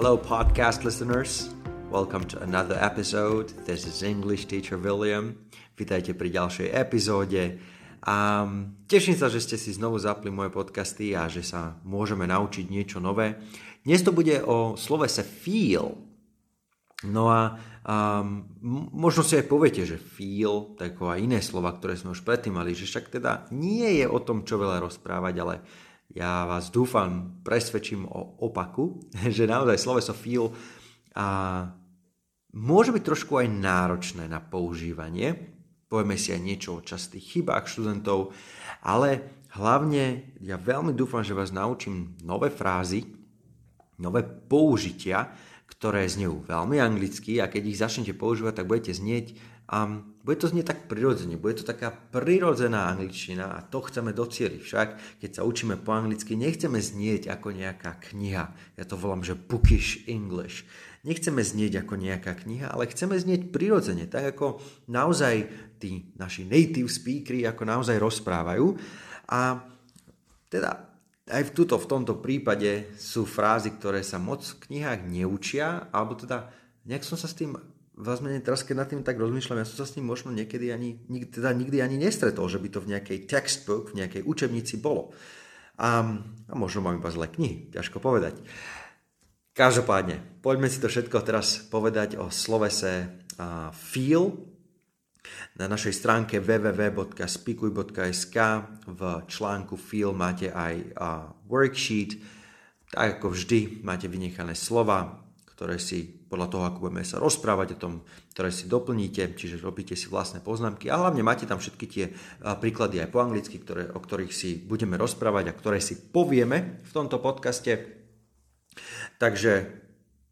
Hello, podcast listeners. Welcome to another episode. This is English teacher William. Vítajte pri ďalšej epizóde. A teším sa, že ste si znovu zapli moje podcasty a že sa môžeme naučiť niečo nové. Dnes to bude o slovese feel. No a um, možno si aj poviete, že feel, tak ako aj iné slova, ktoré sme už predtým mali, že však teda nie je o tom, čo veľa rozprávať, ale ja vás dúfam, presvedčím o opaku, že naozaj sloveso feel a môže byť trošku aj náročné na používanie. Povieme si aj niečo o častých chybách študentov, ale hlavne ja veľmi dúfam, že vás naučím nové frázy, nové použitia, ktoré znejú veľmi anglicky a keď ich začnete používať, tak budete znieť a bude to znieť tak prirodzene, bude to taká prirodzená angličtina a to chceme docieliť. Však keď sa učíme po anglicky, nechceme znieť ako nejaká kniha. Ja to volám, že bookish English. Nechceme znieť ako nejaká kniha, ale chceme znieť prirodzene, tak ako naozaj tí naši native speakery ako naozaj rozprávajú. A teda aj v, tuto, v tomto prípade sú frázy, ktoré sa moc v knihách neučia, alebo teda nejak som sa s tým vlastne teraz keď nad tým tak rozmýšľam, ja som sa s ním možno niekedy ani, teda nikdy ani nestretol, že by to v nejakej textbook, v nejakej učebnici bolo. A, a možno mám iba zlé knihy, ťažko povedať. Každopádne, poďme si to všetko teraz povedať o slovese uh, feel. Na našej stránke www.spikuj.sk v článku feel máte aj uh, worksheet. Tak ako vždy máte vynechané slova, ktoré si podľa toho, ako budeme sa rozprávať o tom, ktoré si doplníte, čiže robíte si vlastné poznámky a hlavne máte tam všetky tie príklady aj po anglicky, ktoré, o ktorých si budeme rozprávať a ktoré si povieme v tomto podcaste. Takže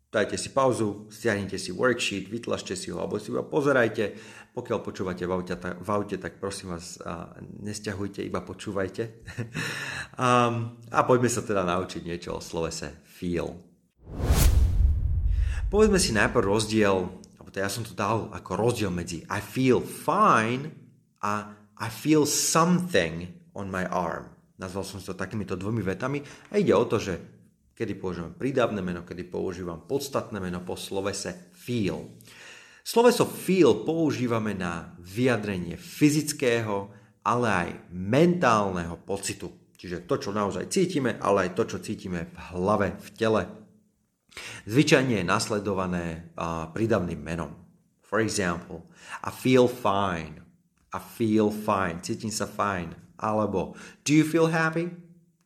dajte si pauzu, stiahnite si worksheet, vytlačte si ho alebo si ho pozerajte. Pokiaľ počúvate v aute, v aute tak prosím vás, nestiahujte, iba počúvajte. a, a poďme sa teda naučiť niečo o slovese feel. Povedzme si najprv rozdiel, alebo teda ja som to dal ako rozdiel medzi I feel fine a I feel something on my arm. Nazval som to takýmito dvomi vetami a ide o to, že kedy používam prídavné meno, kedy používam podstatné meno po slovese feel. Sloveso feel používame na vyjadrenie fyzického, ale aj mentálneho pocitu. Čiže to, čo naozaj cítime, ale aj to, čo cítime v hlave, v tele, Zvyčajne je nasledované uh, prídavným menom. For example, I feel fine. I feel fine. Cítim sa fine. Alebo do you feel happy?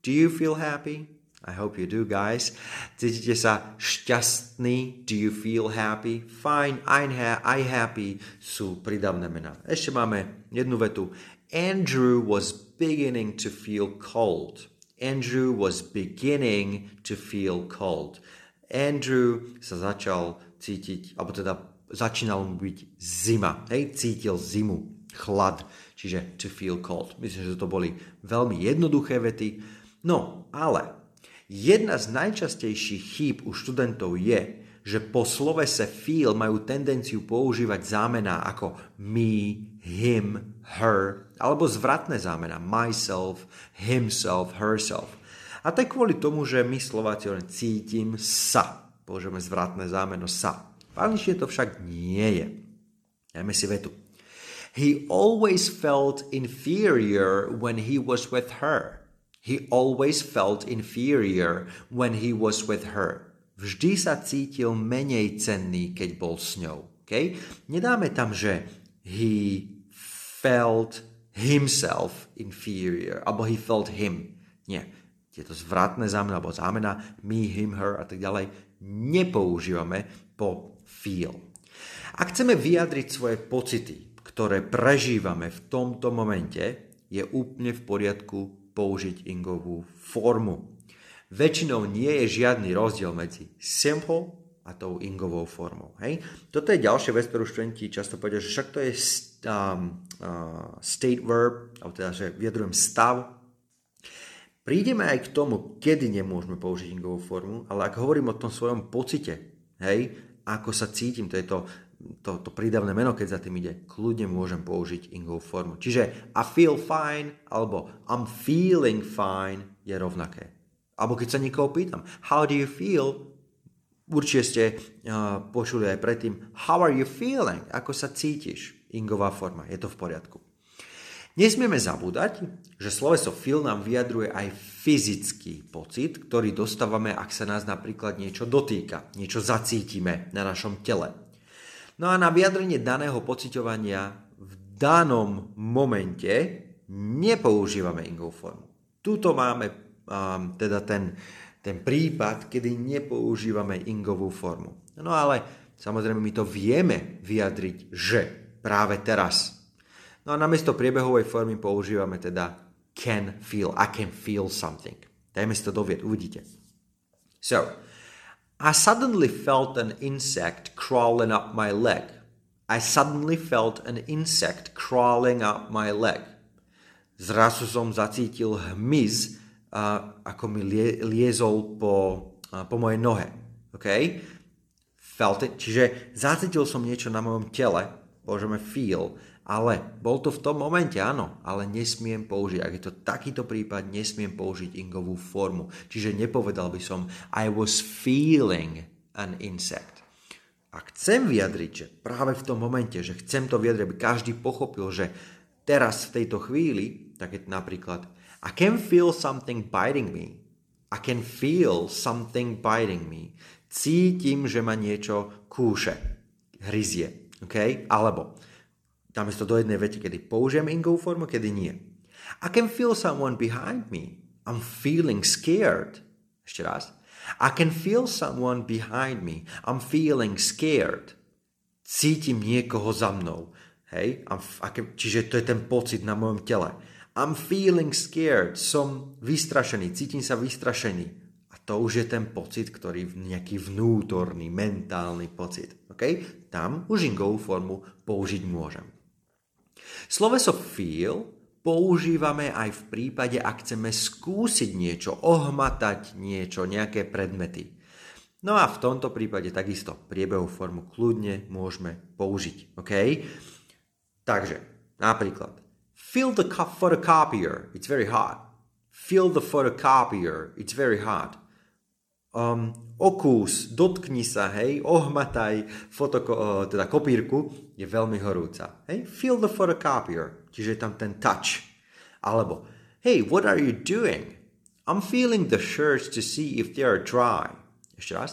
Do you feel happy? I hope you do, guys. Cítite sa šťastný? Do you feel happy? Fine, I'm ha- I happy sú prídavné mená. Ešte máme jednu vetu. Andrew was beginning to feel cold. Andrew was beginning to feel cold. Andrew sa začal cítiť, alebo teda začínal mu byť zima. Hej, cítil zimu, chlad, čiže to feel cold. Myslím, že to boli veľmi jednoduché vety. No, ale jedna z najčastejších chýb u študentov je, že po slovese feel majú tendenciu používať zámená ako me, him, her, alebo zvratné zámená myself, himself, herself. A to je kvôli tomu, že my Slováci len cítim sa. Použijeme zvratné zámeno sa. V angličtine to však nie je. Dajme si vetu. He always felt inferior when he was with her. He always felt inferior when he was with her. Vždy sa cítil menej cenný, keď bol s ňou. Okay? Nedáme tam, že he felt himself inferior, alebo he felt him. Nie tieto zvratné zámena alebo zámena me, him, her a tak ďalej nepoužívame po feel. Ak chceme vyjadriť svoje pocity, ktoré prežívame v tomto momente, je úplne v poriadku použiť ingovú formu. Väčšinou nie je žiadny rozdiel medzi simple a tou ingovou formou. Hej? Toto je ďalšia vec, ktorú študenti často povedia, že však to je um, uh, state verb, alebo teda, že vyjadrujem stav Prídeme aj k tomu, kedy nemôžeme použiť ingovú formu, ale ak hovorím o tom svojom pocite, hej, ako sa cítim, to je to, to, to prídavné meno, keď za tým ide, kľudne môžem použiť ingovú formu. Čiže I feel fine alebo I'm feeling fine je rovnaké. Alebo keď sa niekoho pýtam, how do you feel? Určite ste uh, počuli aj predtým How are you feeling? Ako sa cítiš? Ingová forma. Je to v poriadku. Nesmieme zabúdať, že sloveso feel nám vyjadruje aj fyzický pocit, ktorý dostávame, ak sa nás napríklad niečo dotýka, niečo zacítime na našom tele. No a na vyjadrenie daného pociťovania v danom momente nepoužívame ingovú formu. Tuto máme um, teda ten, ten prípad, kedy nepoužívame ingovú formu. No ale samozrejme my to vieme vyjadriť, že práve teraz No a namiesto priebehovej formy používame teda can feel. I can feel something. Dajme si to do vied, uvidíte. So, I suddenly felt an insect crawling up my leg. I suddenly felt an insect crawling up my leg. Zrazu som zacítil hmyz, uh, ako mi lie, liezol po, uh, po mojej nohe. Okay? Felt it, čiže zacítil som niečo na mojom tele, môžeme feel, ale bol to v tom momente, áno, ale nesmiem použiť. Ak je to takýto prípad, nesmiem použiť ingovú formu. Čiže nepovedal by som I was feeling an insect. A chcem vyjadriť, že práve v tom momente, že chcem to vyjadriť, aby každý pochopil, že teraz v tejto chvíli, tak je napríklad I can feel something biting me. I can feel something biting me. Cítim, že ma niečo kúše, hryzie. Okay? Alebo Dáme to do jednej vety, kedy použijem ingovú formu, kedy nie. I can feel someone behind me. I'm feeling scared. Ešte raz. I can feel someone behind me. I'm feeling scared. Cítim niekoho za mnou. Hej? I'm, can, čiže to je ten pocit na mojom tele. I'm feeling scared. Som vystrašený. Cítim sa vystrašený. A to už je ten pocit, ktorý nejaký vnútorný, mentálny pocit. Okay? Tam už ingovú formu použiť môžem. Sloveso feel používame aj v prípade, ak chceme skúsiť niečo, ohmatať niečo, nejaké predmety. No a v tomto prípade takisto priebehu formu kľudne môžeme použiť. OK? Takže napríklad fill the photocopier, it's very hot. Fill the photocopier, it's very hot um, okús, dotkni sa, hej, ohmataj fotoko, uh, teda kopírku, je veľmi horúca. Hej, feel the photocopier, čiže je tam ten touch. Alebo, hey, what are you doing? I'm feeling the shirts to see if they are dry. Ešte raz.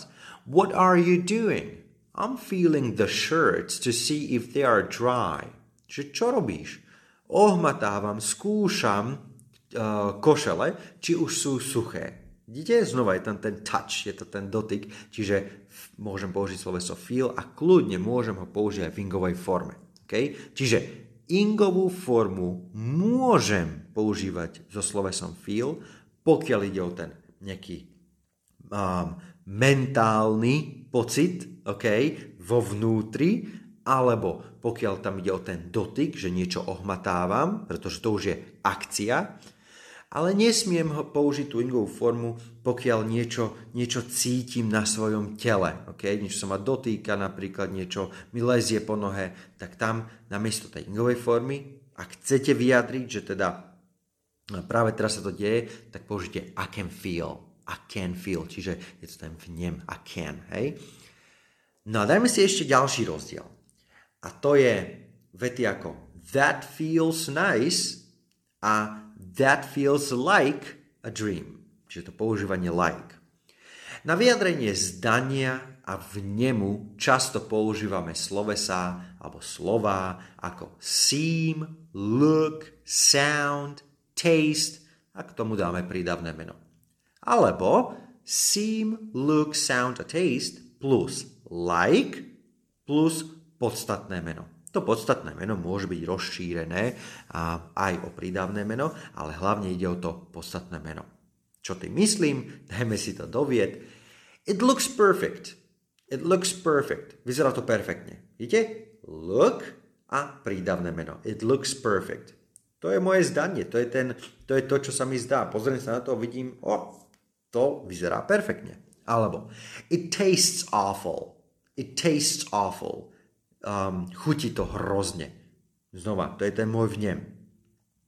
What are you doing? I'm feeling the shirts to see if they are dry. Čiže čo robíš? Ohmatávam, skúšam uh, košele, či už sú suché. Vidíte, znova je tam ten touch, je to ten dotyk, čiže môžem použiť sloveso feel a kľudne môžem ho použiť aj v ingovej forme. Okay? Čiže ingovú formu môžem používať so slovesom feel, pokiaľ ide o ten nejaký um, mentálny pocit okay, vo vnútri, alebo pokiaľ tam ide o ten dotyk, že niečo ohmatávam, pretože to už je akcia, ale nesmiem použiť tú ingovú formu, pokiaľ niečo, niečo cítim na svojom tele. Okay? Niečo sa ma dotýka, napríklad niečo mi lezie po nohe, tak tam namiesto tej ingovej formy, ak chcete vyjadriť, že teda práve teraz sa to deje, tak použite I can feel. I can feel, čiže je to ten vnem I can. Hej? No a dajme si ešte ďalší rozdiel. A to je vety ako that feels nice a That feels like a dream. Čiže to používanie like. Na vyjadrenie zdania a vnemu často používame slovesá alebo slová ako seem, look, sound, taste a k tomu dáme prídavné meno. Alebo seem, look, sound a taste plus like plus podstatné meno. To podstatné meno môže byť rozšírené aj o prídavné meno, ale hlavne ide o to podstatné meno. Čo tým myslím? Dajme si to do vied. It looks perfect. It looks perfect. Vyzerá to perfektne. Vidíte? Look a prídavné meno. It looks perfect. To je moje zdanie. To je, ten, to, je to, čo sa mi zdá. Pozriem sa na to a vidím, o, to vyzerá perfektne. Alebo it tastes awful. It tastes awful um, chutí to hrozne. Znova, to je ten môj vnem.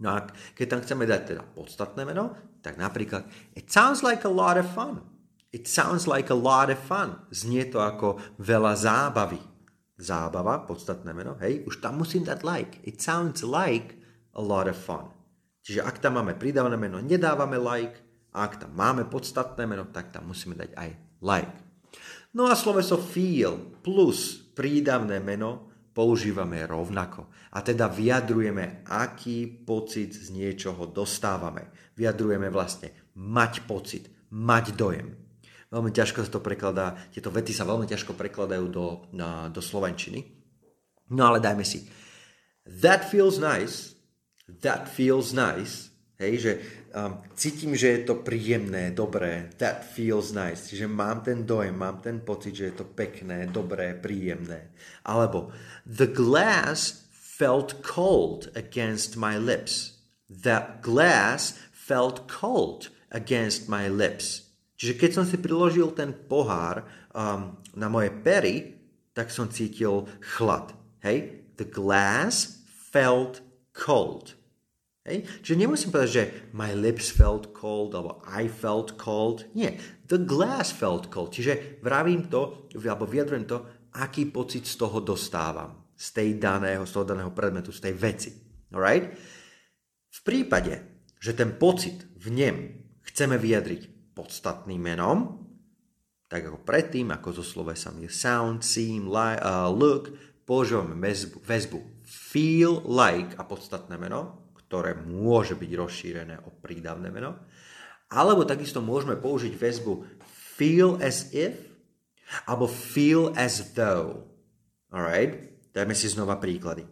No a keď tam chceme dať teda podstatné meno, tak napríklad It sounds like a lot of fun. It sounds like a lot of fun. Znie to ako veľa zábavy. Zábava, podstatné meno, hej, už tam musím dať like. It sounds like a lot of fun. Čiže ak tam máme pridávne meno, nedávame like. A ak tam máme podstatné meno, tak tam musíme dať aj like. No a sloveso feel plus prídavné meno používame rovnako. A teda vyjadrujeme, aký pocit z niečoho dostávame. Vyjadrujeme vlastne mať pocit, mať dojem. Veľmi ťažko sa to prekladá, tieto vety sa veľmi ťažko prekladajú do, na, do slovenčiny. No ale dajme si. That feels nice. That feels nice. Hej, že um, cítim, že je to príjemné, dobré. That feels nice. Čiže mám ten dojem, mám ten pocit, že je to pekné, dobré, príjemné. Alebo the glass felt cold against my lips. That glass felt cold against my lips. Čiže keď som si priložil ten pohár um, na moje pery, tak som cítil chlad. Hej? The glass felt cold. Hej? Čiže nemusím povedať, že my lips felt cold alebo I felt cold. Nie. The glass felt cold. Čiže vravím to, alebo vyjadrujem to, aký pocit z toho dostávam. Z tej daného, z toho daného predmetu, z tej veci. Alright? V prípade, že ten pocit v nem chceme vyjadriť podstatným menom, tak ako predtým, ako zo slovesami sound, seem, li, uh, look, používame väzbu, väzbu feel like a podstatné meno, ktoré môže byť rozšírené o prídavné meno, alebo takisto môžeme použiť väzbu feel as if alebo feel as though. Alright? Dajme si znova príklady.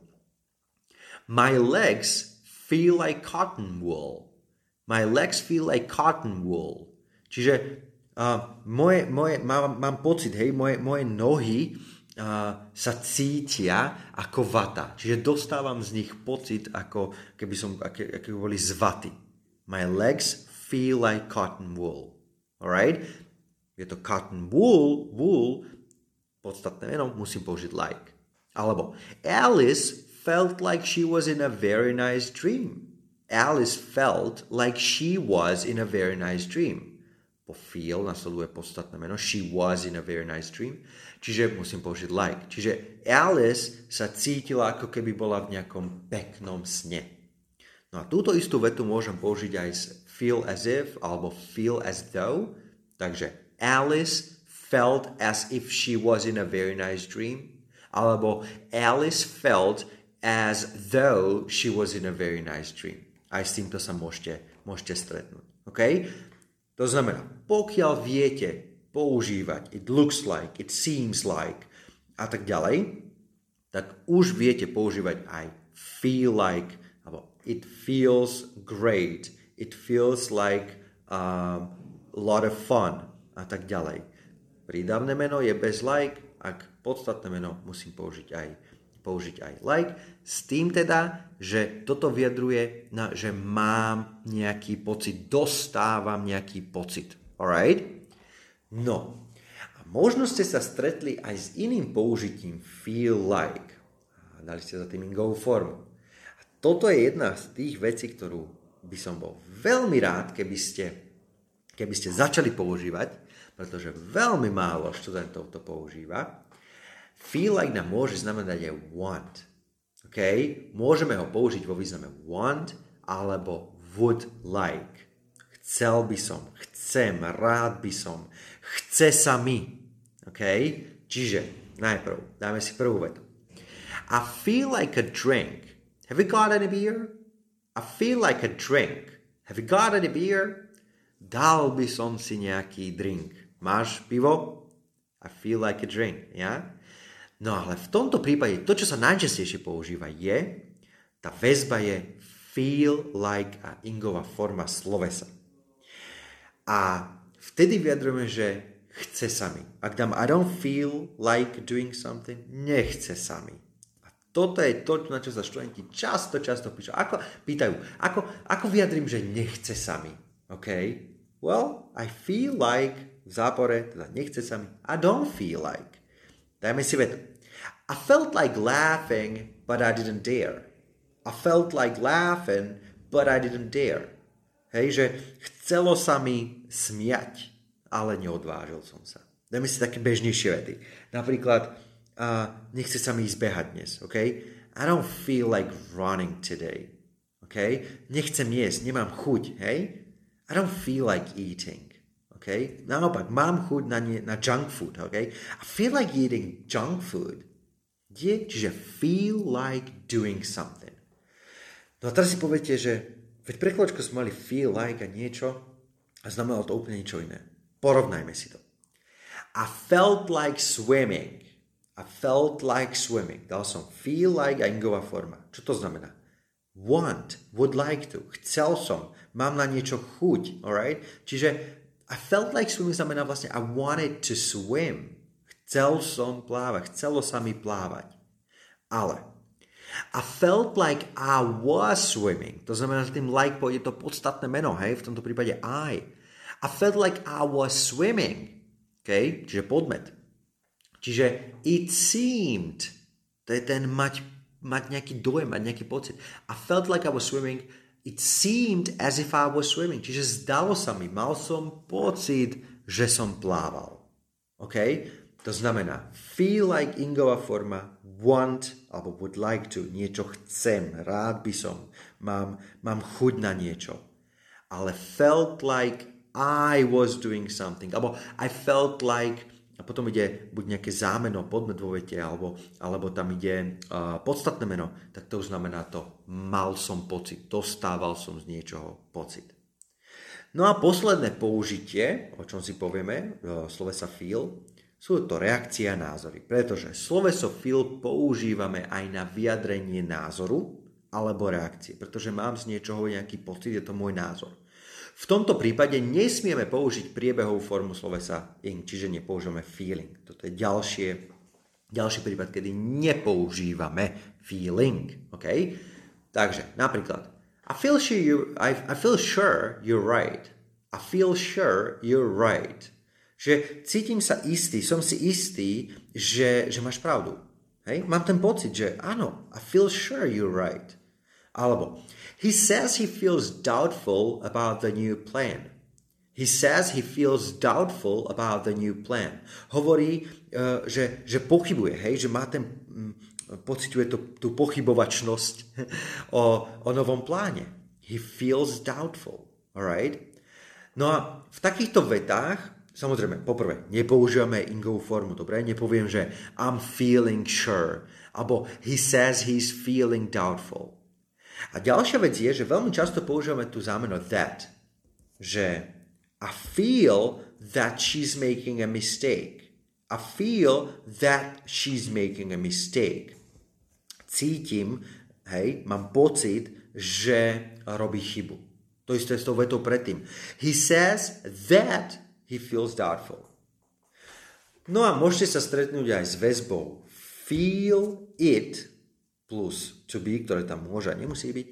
My legs feel like cotton wool. My legs feel like cotton wool. Čiže uh, moje, moje, mám, mám pocit, hej, moje, moje nohy sa cítia ako vata. Čiže dostávam z nich pocit, ako keby, som, ako, ako boli z vaty. My legs feel like cotton wool. Alright? Je to cotton wool, wool, podstatné meno, musím použiť like. Alebo Alice felt like she was in a very nice dream. Alice felt like she was in a very nice dream po feel nasleduje podstatné meno. She was in a very nice dream. Čiže musím použiť like. Čiže Alice sa cítila, ako keby bola v nejakom peknom sne. No a túto istú vetu môžem použiť aj s feel as if alebo feel as though. Takže Alice felt as if she was in a very nice dream. Alebo Alice felt as though she was in a very nice dream. Aj s týmto sa môžete, môžete stretnúť. Okay? To znamená, pokiaľ viete používať it looks like, it seems like a tak ďalej, tak už viete používať aj feel like, alebo it feels great, it feels like a lot of fun a tak ďalej. Prídavné meno je bez like, ak podstatné meno musím použiť aj použiť aj like, s tým teda, že toto vyjadruje, na, že mám nejaký pocit, dostávam nejaký pocit. Alright? No, a možno ste sa stretli aj s iným použitím feel like. Dali ste za tým go formu. A toto je jedna z tých vecí, ktorú by som bol veľmi rád, keby ste, keby ste začali používať, pretože veľmi málo študentov to používa. Feel like nám môže znamenať aj want. Okay? Môžeme ho použiť vo význame want alebo would like. Chcel by som, chcem, rád by som, chce sa mi. Okay? Čiže najprv dáme si prvú vetu. I feel like a drink. Have you got any beer? I feel like a drink. Have you got any beer? Dal by som si nejaký drink. Máš pivo? I feel like a drink. Yeah? No ale v tomto prípade to, čo sa najčastejšie používa je, tá väzba je feel like a ingová forma slovesa. A vtedy vyjadrujeme, že chce sa mi. Ak dám I don't feel like doing something, nechce sa mi. A toto je to, na čo sa študenti často, často píšu. Ako, pýtajú, ako, ako vyjadrím, že nechce sa mi? OK? Well, I feel like v zápore, teda nechce sa mi. I don't feel like. Dajme si vetu. I felt like laughing, but I didn't dare. I felt like laughing, but I didn't dare. Hej, že chcelo sa mi smiať, ale neodvážil som sa. Dajme si také bežnejšie vety. Napríklad, uh, nechce sa mi ísť behať dnes, OK? I don't feel like running today, OK? Nechcem jesť, nemám chuť, hej? I don't feel like eating, OK? Naopak, mám chuť na, nie, na junk food, OK? I feel like eating junk food. Je, čiže feel like doing something. No a teraz si poviete, že veď prekladačko sme mali feel like a niečo a znamenalo to úplne niečo iné. Porovnajme si to. I felt like swimming. I felt like swimming. Dal som feel like a ingová forma. Čo to znamená? Want, would like to. Chcel som, mám na niečo chuť. Alright? Čiže I felt like swimming znamená vlastne I wanted to swim. Chcel som plávať, chcelo sa mi plávať. Ale I felt like I was swimming. To znamená, že tým like pôjde to podstatné meno, hej, v tomto prípade I. I felt like I was swimming. Okay? Čiže podmet. Čiže it seemed, to je ten mať, mať nejaký dojem, mať nejaký pocit. I felt like I was swimming, it seemed as if I was swimming. Čiže zdalo sa mi, mal som pocit, že som plával. OK? To znamená, feel like ingová forma, want alebo would like to, niečo chcem, rád by som, mám, mám chuť na niečo. Ale felt like I was doing something, alebo I felt like, a potom ide buď nejaké zámeno, podmet vo vete, alebo, alebo tam ide uh, podstatné meno, tak to znamená to, mal som pocit, dostával som z niečoho pocit. No a posledné použitie, o čom si povieme, uh, slovesa feel, sú to reakcie a názory. Pretože sloveso feel používame aj na vyjadrenie názoru alebo reakcie. Pretože mám z niečoho nejaký pocit, je to môj názor. V tomto prípade nesmieme použiť priebehovú formu slovesa ing, čiže nepoužívame feeling. Toto je ďalšie, ďalší prípad, kedy nepoužívame feeling. Okay? Takže napríklad I feel sure you, I, I feel sure you're right. I feel sure you're right. Že cítim sa istý, som si istý, že, že máš pravdu. Hej? Mám ten pocit, že áno, I feel sure you're right. Alebo He says he feels doubtful about the new plan. He says he feels doubtful about the new plan. Hovorí, uh, že, že pochybuje, hej, že má ten, um, pociťuje to, tú pochybovačnosť o, o novom pláne. He feels doubtful. Alright? No a v takýchto vetách, samozrejme, poprvé, nepoužívame ingovú formu, dobre? Nepoviem, že I'm feeling sure, alebo he says he's feeling doubtful. A ďalšia vec je, že veľmi často používame tu zámeno that, že I feel that she's making a mistake. I feel that she's making a mistake. Cítim, hej, mám pocit, že robí chybu. To isté s tou vetou predtým. He says that he feels doubtful. No a môžete sa stretnúť aj s väzbou feel it plus to be, ktoré tam môže a nemusí byť,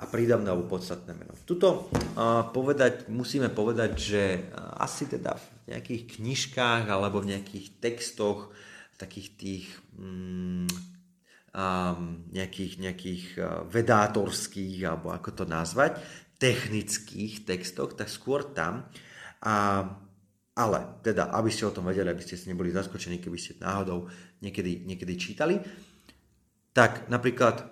a prídavné alebo podstatné meno. Tuto uh, povedať, musíme povedať, že uh, asi teda v nejakých knižkách alebo v nejakých textoch, takých tých um, um, nejakých, nejakých uh, vedátorských, alebo ako to nazvať, technických textoch, tak skôr tam. A, ale teda, aby ste o tom vedeli, aby ste si neboli zaskočení, keby ste náhodou niekedy, niekedy čítali, tak napríklad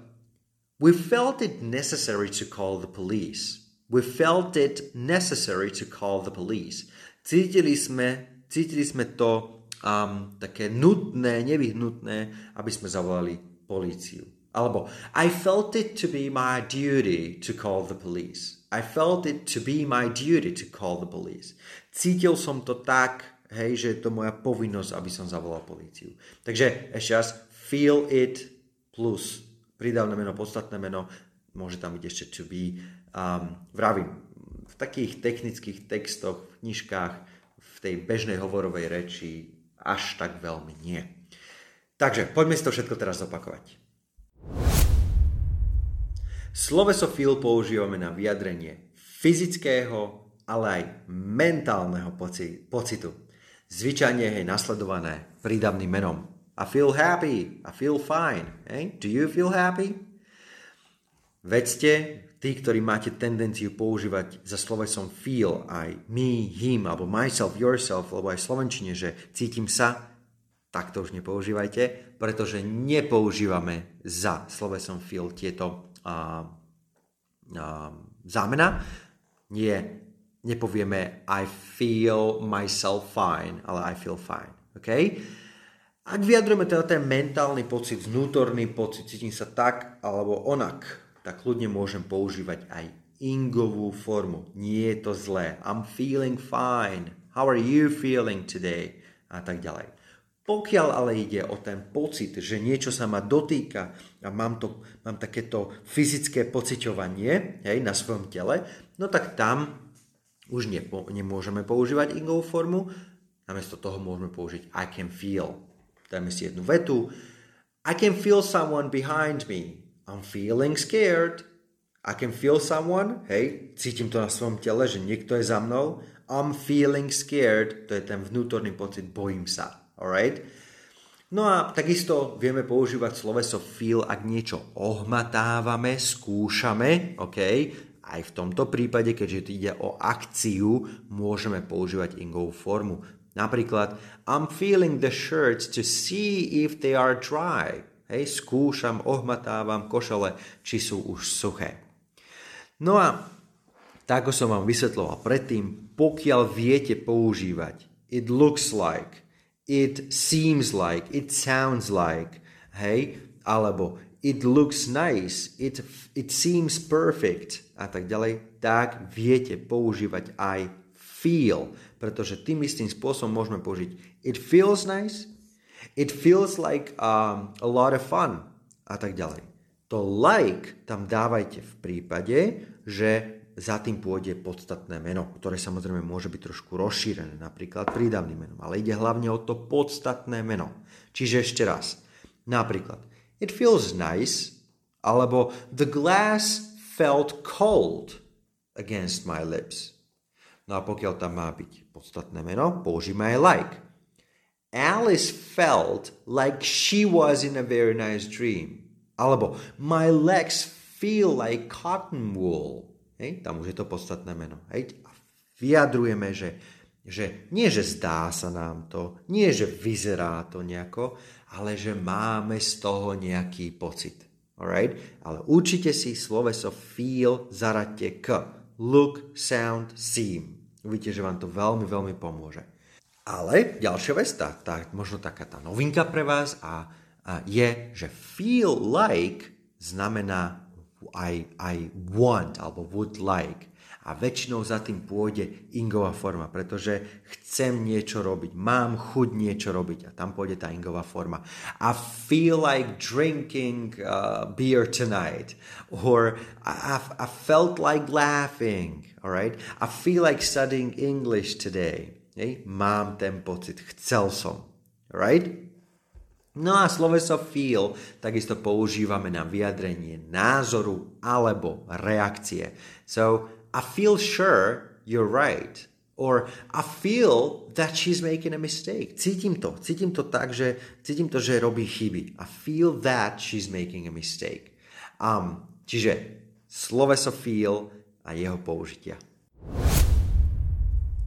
we felt it necessary to call the police. We felt it necessary to call the police. Cítili sme, cítili sme to um, také nutné, nevyhnutné, aby sme zavolali políciu. Alebo I felt it to be my duty to call the police. I felt it to be my duty to call the police. Cítil som to tak, hej, že je to moja povinnosť, aby som zavolal políciu. Takže ešte raz, feel it plus pridávne meno, podstatné meno, môže tam byť ešte to be. Um, vravím, v takých technických textoch, v knižkách, v tej bežnej hovorovej reči až tak veľmi nie. Takže poďme si to všetko teraz zopakovať. Sloveso feel používame na vyjadrenie fyzického, ale aj mentálneho pocitu. Zvyčajne je nasledované prídavným menom I feel happy. I feel fine. Hey? Do you feel happy? Vedzte, tí, ktorí máte tendenciu používať za slovesom feel aj me, him, alebo myself, yourself, alebo aj v slovenčine, že cítim sa, tak to už nepoužívajte, pretože nepoužívame za slovesom feel tieto uh, uh, zámena. Nie, nepovieme I feel myself fine, ale I feel fine. Okay? Ak vyjadrujeme teda ten mentálny pocit, vnútorný pocit, cítim sa tak alebo onak, tak kľudne môžem používať aj ingovú formu. Nie je to zlé. I'm feeling fine. How are you feeling today? A tak ďalej. Pokiaľ ale ide o ten pocit, že niečo sa ma dotýka a mám, to, mám takéto fyzické pociťovanie hej, na svojom tele, no tak tam už nepo, nemôžeme používať ingovú formu, namiesto toho môžeme použiť I can feel. Dajme si jednu vetu. I can feel someone behind me. I'm feeling scared. I can feel someone, hej, cítim to na svojom tele, že niekto je za mnou. I'm feeling scared, to je ten vnútorný pocit, bojím sa. Alright? No a takisto vieme používať sloveso feel, ak niečo ohmatávame, skúšame, OK? Aj v tomto prípade, keďže ide o akciu, môžeme používať ingovú formu. Napríklad, I'm feeling the shirts to see if they are dry. Hej, skúšam, ohmatávam košele, či sú už suché. No a tak ako som vám vysvetloval predtým, pokiaľ viete používať it looks like, it seems like, it sounds like, hej, alebo it looks nice, it, it seems perfect a tak ďalej, tak viete používať aj feel, pretože tým istým spôsobom môžeme použiť it feels nice, it feels like um, a lot of fun a tak ďalej. To like tam dávajte v prípade, že za tým pôjde podstatné meno, ktoré samozrejme môže byť trošku rozšírené, napríklad prídavným menom, ale ide hlavne o to podstatné meno. Čiže ešte raz, napríklad it feels nice, alebo the glass felt cold against my lips. No a pokiaľ tam má byť podstatné meno, použijeme aj like. Alice felt like she was in a very nice dream. Alebo my legs feel like cotton wool. Hej? Tam už je to podstatné meno. Hej? A vyjadrujeme, že, že nie, že zdá sa nám to, nie, že vyzerá to nejako, ale že máme z toho nejaký pocit. Alright? Ale určite si sloveso feel zaraďte k look, sound, seem. Uvidíte, že vám to veľmi, veľmi pomôže. Ale ďalšia vec, tá, tá, možno taká tá novinka pre vás a, a je, že feel like znamená I, I want alebo would like. A väčšinou za tým pôjde ingová forma, pretože chcem niečo robiť, mám chuť niečo robiť a tam pôjde tá ingová forma. I feel like drinking uh, beer tonight or I, I felt like laughing, alright? I feel like studying English today. Hej? Mám ten pocit, chcel som, right? No a sloveso feel takisto používame na vyjadrenie názoru alebo reakcie. So, I feel sure you're right. Or I feel that she's making a mistake. Cítim to. Cítim to tak, že cítim to, že robí chyby. I feel that she's making a mistake. Um, čiže sloveso feel a jeho použitia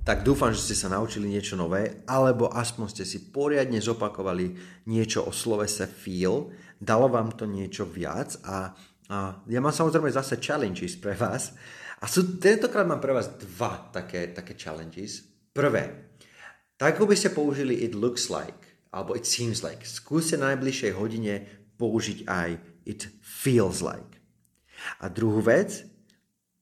tak dúfam, že ste sa naučili niečo nové, alebo aspoň ste si poriadne zopakovali niečo o slovese feel, dalo vám to niečo viac a, a ja mám samozrejme zase challenges pre vás a sú, tentokrát mám pre vás dva také, také challenges. Prvé, tak ako by ste použili it looks like, alebo it seems like, skúste na najbližšej hodine použiť aj it feels like. A druhú vec,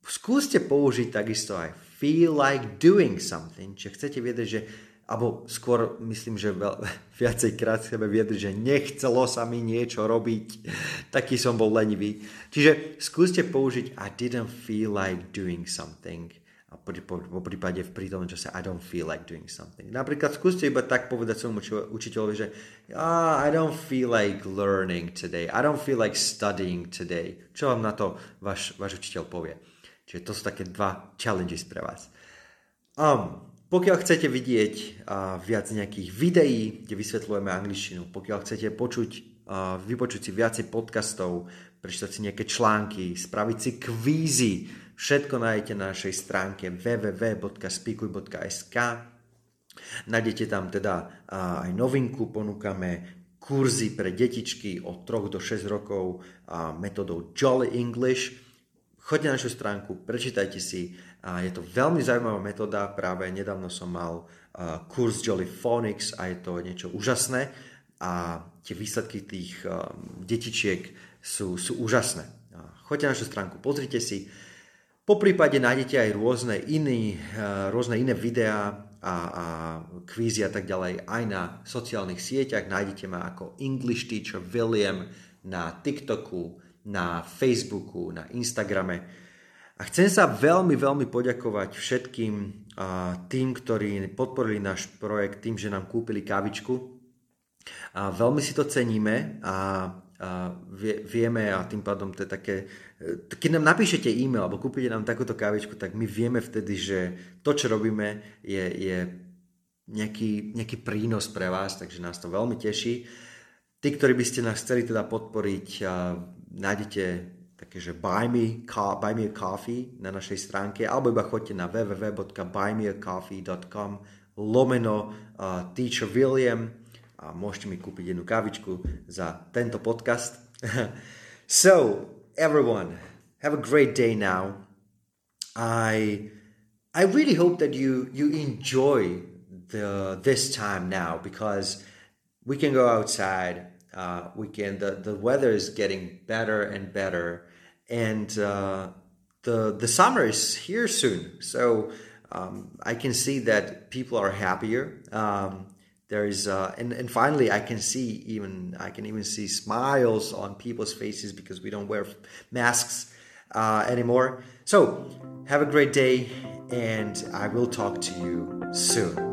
skúste použiť takisto aj feel like doing something, čiže chcete vedieť, že alebo skôr myslím, že veľ, viacej krát chceme viedriť, že nechcelo sa mi niečo robiť, taký som bol lenivý. Čiže skúste použiť I didn't feel like doing something a po, po, po prípade v prítomnom čase I don't feel like doing something. Napríklad skúste iba tak povedať svojmu učiteľovi, že ah, I don't feel like learning today, I don't feel like studying today. Čo vám na to váš, váš učiteľ povie? Čiže to sú také dva challenges pre vás. Um, pokiaľ chcete vidieť viac nejakých videí, kde vysvetľujeme angličtinu, pokiaľ chcete počuť, vypočuť si viacej podcastov, prečítať si nejaké články, spraviť si kvízy. Všetko nájdete na našej stránke www.spikuj.sk Nájdete tam teda aj novinku, ponúkame kurzy pre detičky od 3 do 6 rokov metodou Jolly English. Choďte na našu stránku, prečítajte si. Je to veľmi zaujímavá metóda, práve nedávno som mal kurz Jolly Phonics a je to niečo úžasné a tie výsledky tých detičiek sú, sú úžasné. Choďte na našu stránku, pozrite si. Po prípade nájdete aj rôzne, iný, rôzne iné videá, a, a kvízy a tak ďalej aj na sociálnych sieťach. Nájdete ma ako English Teacher William na TikToku, na Facebooku, na Instagrame. A chcem sa veľmi, veľmi poďakovať všetkým tým, ktorí podporili náš projekt tým, že nám kúpili kávičku. A veľmi si to ceníme a a vie, vieme a tým pádom to je také, keď nám napíšete e-mail alebo kúpite nám takúto kávičku, tak my vieme vtedy, že to, čo robíme, je, je nejaký, nejaký prínos pre vás, takže nás to veľmi teší. Tí, ktorí by ste nás chceli teda podporiť, nájdete také, že buy me, buy me a coffee na našej stránke, alebo iba choďte na www.buymeacoffee.com lomeno uh, Teacher William a môžete mi kúpiť jednu kávičku za tento podcast. so, everyone, have a great day now. I I really hope that you you enjoy the this time now because we can go outside. Uh, we can the the weather is getting better and better, and uh, the the summer is here soon. So um, I can see that people are happier. Um, there is uh, and, and finally i can see even i can even see smiles on people's faces because we don't wear masks uh, anymore so have a great day and i will talk to you soon